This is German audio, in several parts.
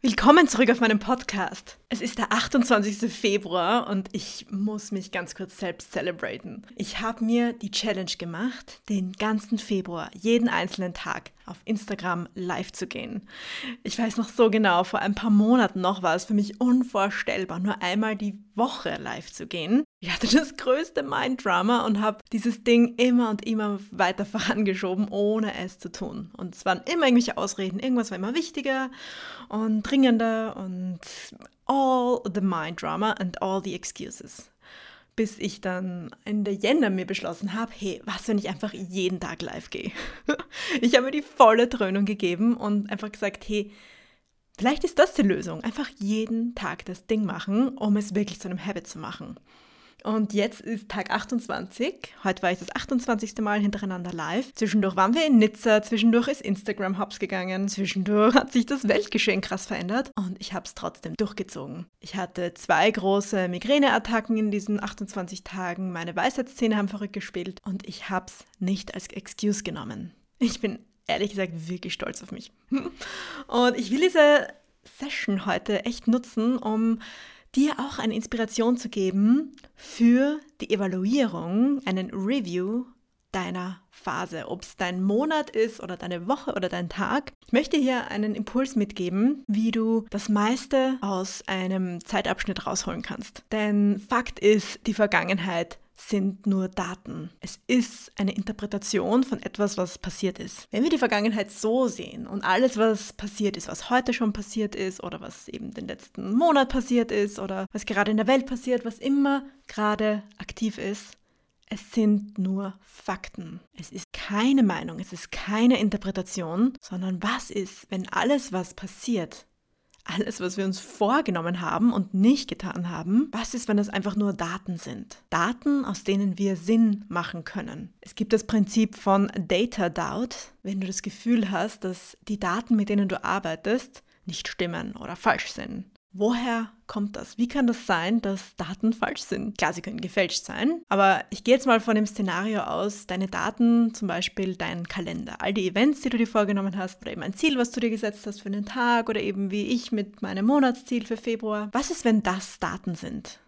Willkommen zurück auf meinem Podcast. Es ist der 28. Februar und ich muss mich ganz kurz selbst celebraten. Ich habe mir die Challenge gemacht, den ganzen Februar, jeden einzelnen Tag auf Instagram live zu gehen. Ich weiß noch so genau, vor ein paar Monaten noch war es für mich unvorstellbar, nur einmal die Woche live zu gehen. Ich hatte das größte Mind-Drama und habe dieses Ding immer und immer weiter vorangeschoben, ohne es zu tun. Und es waren immer irgendwelche Ausreden, irgendwas war immer wichtiger und dringender und all the Mind-Drama and all the excuses bis ich dann Ende Jänner mir beschlossen habe, hey, was, wenn ich einfach jeden Tag live gehe? ich habe mir die volle Dröhnung gegeben und einfach gesagt, hey, vielleicht ist das die Lösung. Einfach jeden Tag das Ding machen, um es wirklich zu einem Habit zu machen. Und jetzt ist Tag 28. Heute war ich das 28. Mal hintereinander live. Zwischendurch waren wir in Nizza, zwischendurch ist Instagram hops gegangen, zwischendurch hat sich das Weltgeschehen krass verändert und ich habe es trotzdem durchgezogen. Ich hatte zwei große Migräneattacken in diesen 28 Tagen, meine Weisheitszähne haben verrückt gespielt und ich habe es nicht als Excuse genommen. Ich bin ehrlich gesagt wirklich stolz auf mich. Und ich will diese Session heute echt nutzen, um dir auch eine Inspiration zu geben für die Evaluierung, einen Review deiner Phase, ob es dein Monat ist oder deine Woche oder dein Tag. Ich möchte hier einen Impuls mitgeben, wie du das meiste aus einem Zeitabschnitt rausholen kannst. Denn Fakt ist, die Vergangenheit sind nur Daten. Es ist eine Interpretation von etwas, was passiert ist. Wenn wir die Vergangenheit so sehen und alles, was passiert ist, was heute schon passiert ist oder was eben den letzten Monat passiert ist oder was gerade in der Welt passiert, was immer gerade aktiv ist, es sind nur Fakten. Es ist keine Meinung, es ist keine Interpretation, sondern was ist, wenn alles, was passiert, alles, was wir uns vorgenommen haben und nicht getan haben, was ist, wenn das einfach nur Daten sind? Daten, aus denen wir Sinn machen können. Es gibt das Prinzip von Data Doubt, wenn du das Gefühl hast, dass die Daten, mit denen du arbeitest, nicht stimmen oder falsch sind. Woher kommt das? Wie kann das sein, dass Daten falsch sind? Klar, sie können gefälscht sein, aber ich gehe jetzt mal von dem Szenario aus, deine Daten, zum Beispiel dein Kalender, all die Events, die du dir vorgenommen hast, oder eben ein Ziel, was du dir gesetzt hast für den Tag, oder eben wie ich mit meinem Monatsziel für Februar. Was ist, wenn das Daten sind?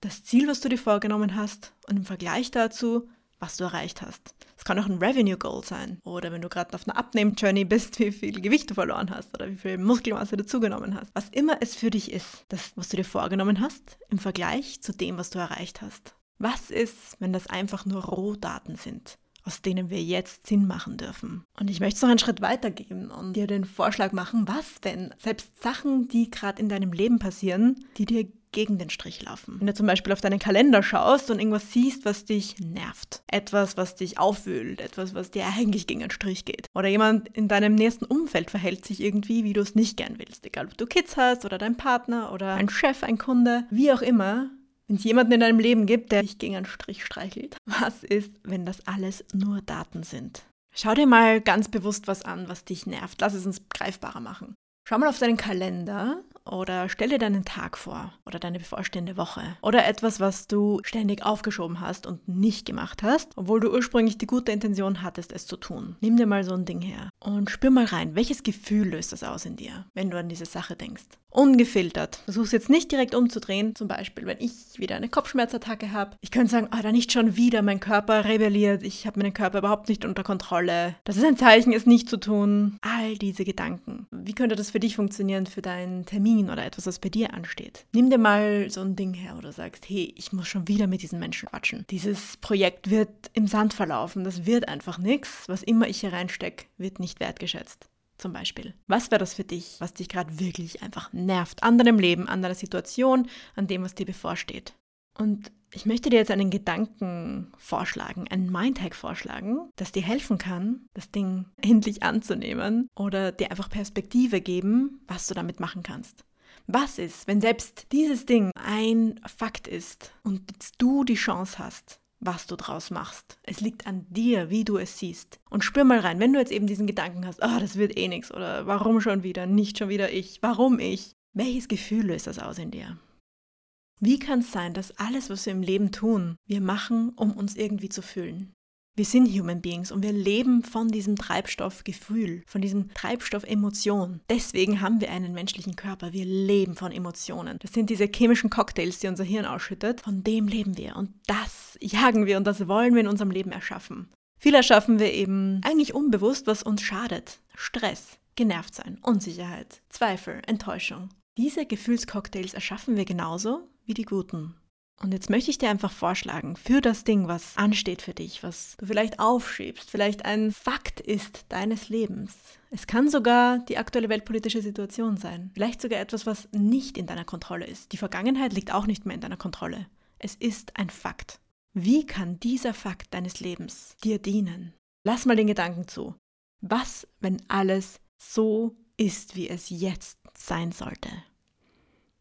Das Ziel, was du dir vorgenommen hast und im Vergleich dazu was du erreicht hast. Es kann auch ein Revenue Goal sein. Oder wenn du gerade auf einer Abnehm-Journey bist, wie viel Gewicht du verloren hast oder wie viel Muskelmasse du zugenommen hast. Was immer es für dich ist, das, was du dir vorgenommen hast, im Vergleich zu dem, was du erreicht hast. Was ist, wenn das einfach nur Rohdaten sind? aus denen wir jetzt Sinn machen dürfen. Und ich möchte es noch einen Schritt weiter gehen und dir den Vorschlag machen, was, wenn selbst Sachen, die gerade in deinem Leben passieren, die dir gegen den Strich laufen. Wenn du zum Beispiel auf deinen Kalender schaust und irgendwas siehst, was dich nervt, etwas, was dich aufwühlt, etwas, was dir eigentlich gegen den Strich geht. Oder jemand in deinem nächsten Umfeld verhält sich irgendwie, wie du es nicht gern willst. Egal, ob du Kids hast oder dein Partner oder ein Chef, ein Kunde, wie auch immer. Wenn es jemanden in deinem Leben gibt, der dich gegen einen Strich streichelt, was ist, wenn das alles nur Daten sind? Schau dir mal ganz bewusst was an, was dich nervt. Lass es uns greifbarer machen. Schau mal auf deinen Kalender oder stell dir deinen Tag vor oder deine bevorstehende Woche oder etwas, was du ständig aufgeschoben hast und nicht gemacht hast, obwohl du ursprünglich die gute Intention hattest, es zu tun. Nimm dir mal so ein Ding her und spür mal rein, welches Gefühl löst das aus in dir, wenn du an diese Sache denkst. Ungefiltert. Versuch es jetzt nicht direkt umzudrehen. Zum Beispiel, wenn ich wieder eine Kopfschmerzattacke habe. Ich könnte sagen, oh, da nicht schon wieder, mein Körper rebelliert, ich habe meinen Körper überhaupt nicht unter Kontrolle. Das ist ein Zeichen, es nicht zu tun. All diese Gedanken. Wie könnte das für dich funktionieren, für deinen Termin oder etwas, was bei dir ansteht? Nimm dir mal so ein Ding her oder sagst, hey, ich muss schon wieder mit diesen Menschen quatschen. Dieses Projekt wird im Sand verlaufen. Das wird einfach nichts. Was immer ich hier reinstecke, wird nicht wertgeschätzt zum Beispiel. Was wäre das für dich, was dich gerade wirklich einfach nervt an deinem Leben, an deiner Situation, an dem, was dir bevorsteht? Und ich möchte dir jetzt einen Gedanken vorschlagen, einen Mindhack vorschlagen, das dir helfen kann, das Ding endlich anzunehmen oder dir einfach Perspektive geben, was du damit machen kannst. Was ist, wenn selbst dieses Ding ein Fakt ist und du die Chance hast, was du draus machst. Es liegt an dir, wie du es siehst. Und spür mal rein, wenn du jetzt eben diesen Gedanken hast, oh, das wird eh nichts oder warum schon wieder, nicht schon wieder ich, warum ich? Welches Gefühl löst das aus in dir? Wie kann es sein, dass alles, was wir im Leben tun, wir machen, um uns irgendwie zu fühlen? Wir sind Human Beings und wir leben von diesem Treibstoffgefühl, von diesem Treibstoff Emotion. Deswegen haben wir einen menschlichen Körper. Wir leben von Emotionen. Das sind diese chemischen Cocktails, die unser Hirn ausschüttet. Von dem leben wir und das jagen wir und das wollen wir in unserem Leben erschaffen. Viel erschaffen wir eben eigentlich unbewusst, was uns schadet. Stress, genervt sein, Unsicherheit, Zweifel, Enttäuschung. Diese Gefühlscocktails erschaffen wir genauso wie die guten. Und jetzt möchte ich dir einfach vorschlagen, für das Ding, was ansteht für dich, was du vielleicht aufschiebst, vielleicht ein Fakt ist deines Lebens. Es kann sogar die aktuelle weltpolitische Situation sein. Vielleicht sogar etwas, was nicht in deiner Kontrolle ist. Die Vergangenheit liegt auch nicht mehr in deiner Kontrolle. Es ist ein Fakt. Wie kann dieser Fakt deines Lebens dir dienen? Lass mal den Gedanken zu. Was, wenn alles so ist, wie es jetzt sein sollte?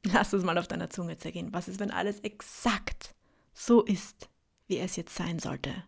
Lass es mal auf deiner Zunge zergehen. Was ist, wenn alles exakt so ist, wie es jetzt sein sollte?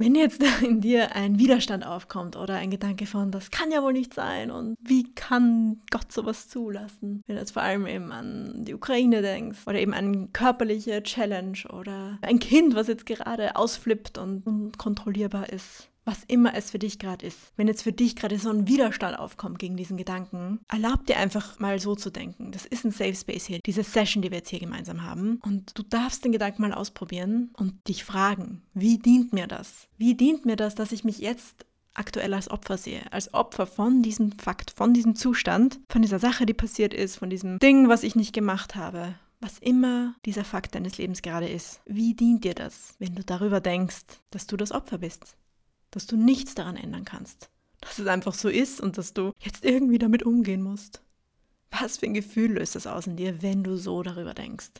Wenn jetzt in dir ein Widerstand aufkommt oder ein Gedanke von, das kann ja wohl nicht sein und wie kann Gott sowas zulassen? Wenn du jetzt vor allem eben an die Ukraine denkst oder eben an körperliche Challenge oder ein Kind, was jetzt gerade ausflippt und unkontrollierbar ist was immer es für dich gerade ist. Wenn jetzt für dich gerade so ein Widerstand aufkommt gegen diesen Gedanken, erlaub dir einfach mal so zu denken. Das ist ein Safe Space hier, diese Session, die wir jetzt hier gemeinsam haben. Und du darfst den Gedanken mal ausprobieren und dich fragen, wie dient mir das? Wie dient mir das, dass ich mich jetzt aktuell als Opfer sehe, als Opfer von diesem Fakt, von diesem Zustand, von dieser Sache, die passiert ist, von diesem Ding, was ich nicht gemacht habe. Was immer dieser Fakt deines Lebens gerade ist, wie dient dir das, wenn du darüber denkst, dass du das Opfer bist? Dass du nichts daran ändern kannst, dass es einfach so ist und dass du jetzt irgendwie damit umgehen musst. Was für ein Gefühl löst das aus in dir, wenn du so darüber denkst?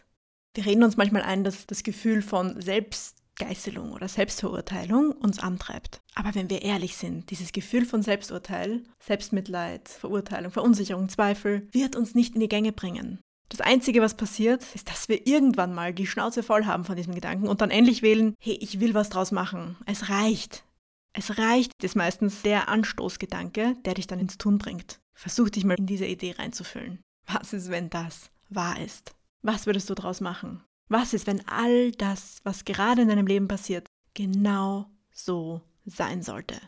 Wir reden uns manchmal ein, dass das Gefühl von Selbstgeißelung oder Selbstverurteilung uns antreibt. Aber wenn wir ehrlich sind, dieses Gefühl von Selbsturteil, Selbstmitleid, Verurteilung, Verunsicherung, Zweifel wird uns nicht in die Gänge bringen. Das Einzige, was passiert, ist, dass wir irgendwann mal die Schnauze voll haben von diesem Gedanken und dann endlich wählen, hey, ich will was draus machen. Es reicht. Es reicht, ist meistens der Anstoßgedanke, der dich dann ins Tun bringt. Versuch dich mal in diese Idee reinzufüllen. Was ist, wenn das wahr ist? Was würdest du daraus machen? Was ist, wenn all das, was gerade in deinem Leben passiert, genau so sein sollte?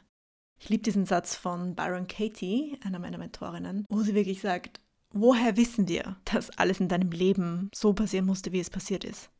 Ich liebe diesen Satz von Byron Katie, einer meiner Mentorinnen, wo sie wirklich sagt, woher wissen wir, dass alles in deinem Leben so passieren musste, wie es passiert ist?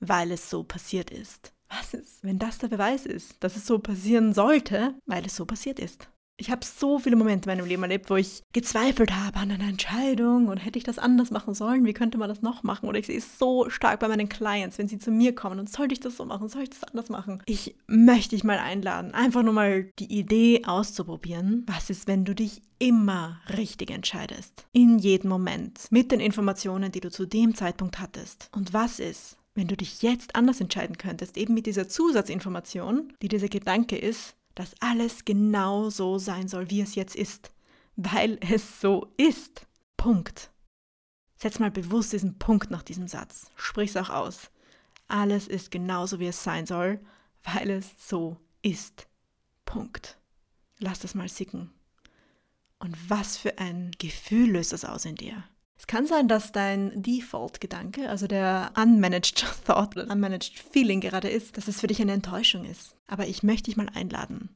Weil es so passiert ist. Was ist, wenn das der Beweis ist, dass es so passieren sollte, weil es so passiert ist? Ich habe so viele Momente in meinem Leben erlebt, wo ich gezweifelt habe an einer Entscheidung und hätte ich das anders machen sollen, wie könnte man das noch machen? Oder ich sehe es so stark bei meinen Clients, wenn sie zu mir kommen und sollte ich das so machen, soll ich das anders machen? Ich möchte dich mal einladen, einfach nur mal die Idee auszuprobieren. Was ist, wenn du dich immer richtig entscheidest? In jedem Moment, mit den Informationen, die du zu dem Zeitpunkt hattest. Und was ist, wenn du dich jetzt anders entscheiden könntest, eben mit dieser Zusatzinformation, die dieser Gedanke ist, dass alles genau so sein soll, wie es jetzt ist, weil es so ist. Punkt. Setz mal bewusst diesen Punkt nach diesem Satz. Sprich es auch aus. Alles ist genauso, wie es sein soll, weil es so ist. Punkt. Lass das mal sicken. Und was für ein Gefühl löst das aus in dir? Es kann sein, dass dein Default-Gedanke, also der unmanaged Thought unmanaged Feeling gerade ist, dass es für dich eine Enttäuschung ist. Aber ich möchte dich mal einladen.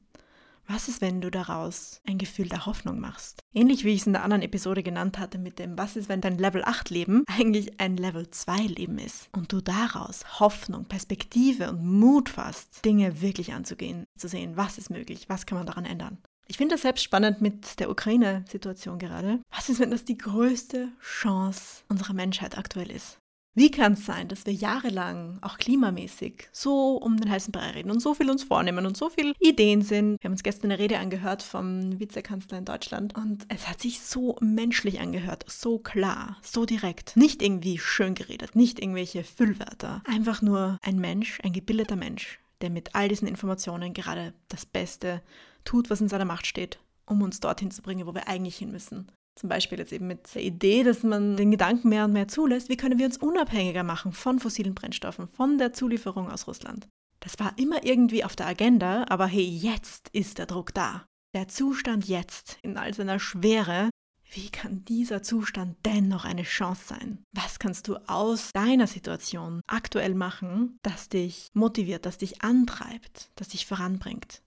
Was ist, wenn du daraus ein Gefühl der Hoffnung machst? Ähnlich wie ich es in der anderen Episode genannt hatte mit dem, was ist, wenn dein Level 8 Leben eigentlich ein Level 2 Leben ist und du daraus Hoffnung, Perspektive und Mut fasst, Dinge wirklich anzugehen, zu sehen, was ist möglich, was kann man daran ändern. Ich finde das selbst spannend mit der Ukraine-Situation gerade. Was ist, wenn das die größte Chance unserer Menschheit aktuell ist? Wie kann es sein, dass wir jahrelang, auch klimamäßig, so um den heißen Brei reden und so viel uns vornehmen und so viele Ideen sind? Wir haben uns gestern eine Rede angehört vom Vizekanzler in Deutschland und es hat sich so menschlich angehört, so klar, so direkt. Nicht irgendwie schön geredet, nicht irgendwelche Füllwörter. Einfach nur ein Mensch, ein gebildeter Mensch, der mit all diesen Informationen gerade das Beste tut, was in seiner Macht steht, um uns dorthin zu bringen, wo wir eigentlich hin müssen. Zum Beispiel jetzt eben mit der Idee, dass man den Gedanken mehr und mehr zulässt, wie können wir uns unabhängiger machen von fossilen Brennstoffen, von der Zulieferung aus Russland. Das war immer irgendwie auf der Agenda, aber hey, jetzt ist der Druck da. Der Zustand jetzt in all seiner Schwere Wie kann dieser Zustand dennoch eine Chance sein? Was kannst du aus deiner Situation aktuell machen, das dich motiviert, das dich antreibt, das dich voranbringt?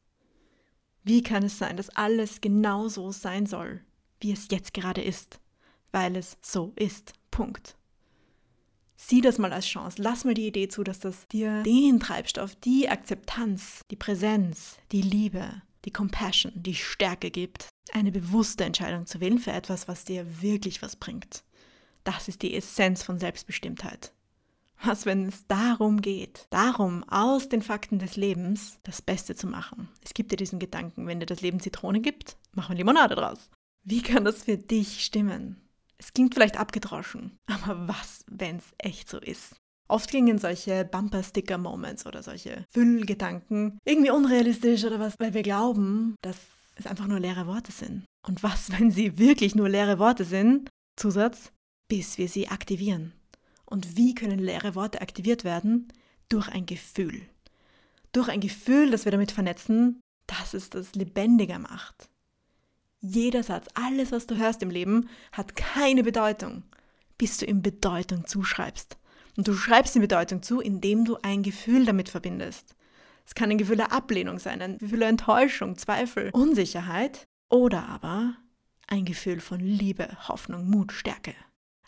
Wie kann es sein, dass alles genau so sein soll, wie es jetzt gerade ist, weil es so ist? Punkt. Sieh das mal als Chance. Lass mal die Idee zu, dass das dir den Treibstoff, die Akzeptanz, die Präsenz, die Liebe, die Compassion, die Stärke gibt, eine bewusste Entscheidung zu wählen für etwas, was dir wirklich was bringt. Das ist die Essenz von Selbstbestimmtheit. Was, wenn es darum geht, darum, aus den Fakten des Lebens das Beste zu machen? Es gibt dir diesen Gedanken, wenn dir das Leben Zitrone gibt, mach wir Limonade draus. Wie kann das für dich stimmen? Es klingt vielleicht abgedroschen, aber was, wenn es echt so ist? Oft gingen solche Bumper-Sticker-Moments oder solche Füllgedanken irgendwie unrealistisch oder was, weil wir glauben, dass es einfach nur leere Worte sind. Und was, wenn sie wirklich nur leere Worte sind? Zusatz, bis wir sie aktivieren. Und wie können leere Worte aktiviert werden? Durch ein Gefühl. Durch ein Gefühl, das wir damit vernetzen, dass es das lebendiger macht. Jeder Satz, alles, was du hörst im Leben, hat keine Bedeutung, bis du ihm Bedeutung zuschreibst. Und du schreibst ihm Bedeutung zu, indem du ein Gefühl damit verbindest. Es kann ein Gefühl der Ablehnung sein, ein Gefühl der Enttäuschung, Zweifel, Unsicherheit oder aber ein Gefühl von Liebe, Hoffnung, Mut, Stärke.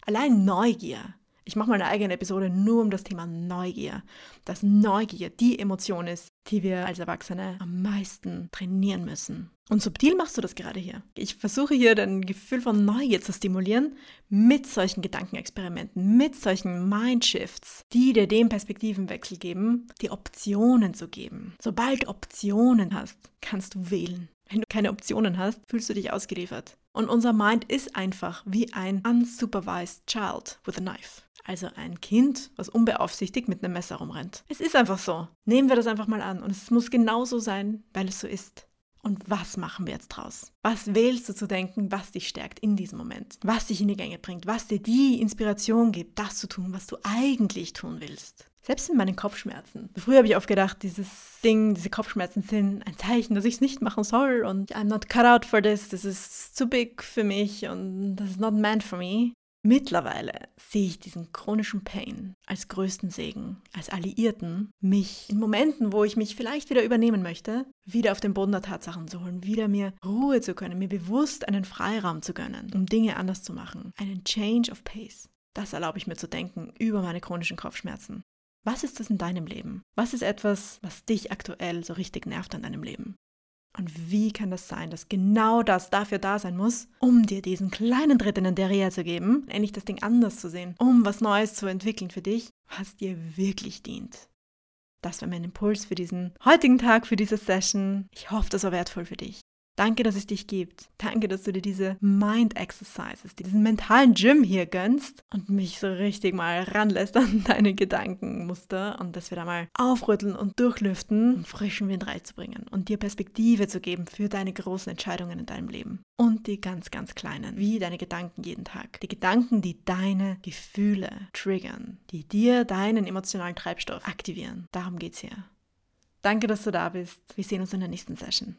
Allein Neugier. Ich mache mal eine eigene Episode nur um das Thema Neugier. Dass Neugier die Emotion ist, die wir als Erwachsene am meisten trainieren müssen. Und subtil machst du das gerade hier. Ich versuche hier dein Gefühl von Neugier zu stimulieren mit solchen Gedankenexperimenten, mit solchen Mindshifts, die dir den Perspektivenwechsel geben, die Optionen zu geben. Sobald du Optionen hast, kannst du wählen. Wenn du keine Optionen hast, fühlst du dich ausgeliefert. Und unser Mind ist einfach wie ein unsupervised child with a knife. Also ein Kind, was unbeaufsichtigt mit einem Messer rumrennt. Es ist einfach so. Nehmen wir das einfach mal an. Und es muss genauso sein, weil es so ist. Und was machen wir jetzt draus? Was wählst du zu denken, was dich stärkt in diesem Moment? Was dich in die Gänge bringt? Was dir die Inspiration gibt, das zu tun, was du eigentlich tun willst? Selbst in meinen Kopfschmerzen. Früher habe ich oft gedacht, dieses Ding, diese Kopfschmerzen sind ein Zeichen, dass ich es nicht machen soll und I'm not cut out for this, das ist zu big für mich und das is not meant for me. Mittlerweile sehe ich diesen chronischen Pain als größten Segen, als Alliierten, mich in Momenten, wo ich mich vielleicht wieder übernehmen möchte, wieder auf den Boden der Tatsachen zu holen, wieder mir Ruhe zu können, mir bewusst einen Freiraum zu gönnen, um Dinge anders zu machen, einen Change of Pace. Das erlaube ich mir zu denken über meine chronischen Kopfschmerzen. Was ist das in deinem Leben? Was ist etwas, was dich aktuell so richtig nervt an deinem Leben? Und wie kann das sein, dass genau das dafür da sein muss, um dir diesen kleinen Tritt in den Derrière zu geben, endlich das Ding anders zu sehen, um was Neues zu entwickeln für dich, was dir wirklich dient? Das war mein Impuls für diesen heutigen Tag, für diese Session. Ich hoffe, das war wertvoll für dich. Danke, dass es dich gibt. Danke, dass du dir diese Mind Exercises, diesen mentalen Gym hier gönnst und mich so richtig mal ranlässt an deine Gedankenmuster und dass wir da mal aufrütteln und durchlüften, um frischen Wind reinzubringen und dir Perspektive zu geben für deine großen Entscheidungen in deinem Leben und die ganz, ganz kleinen, wie deine Gedanken jeden Tag. Die Gedanken, die deine Gefühle triggern, die dir deinen emotionalen Treibstoff aktivieren. Darum geht's hier. Danke, dass du da bist. Wir sehen uns in der nächsten Session.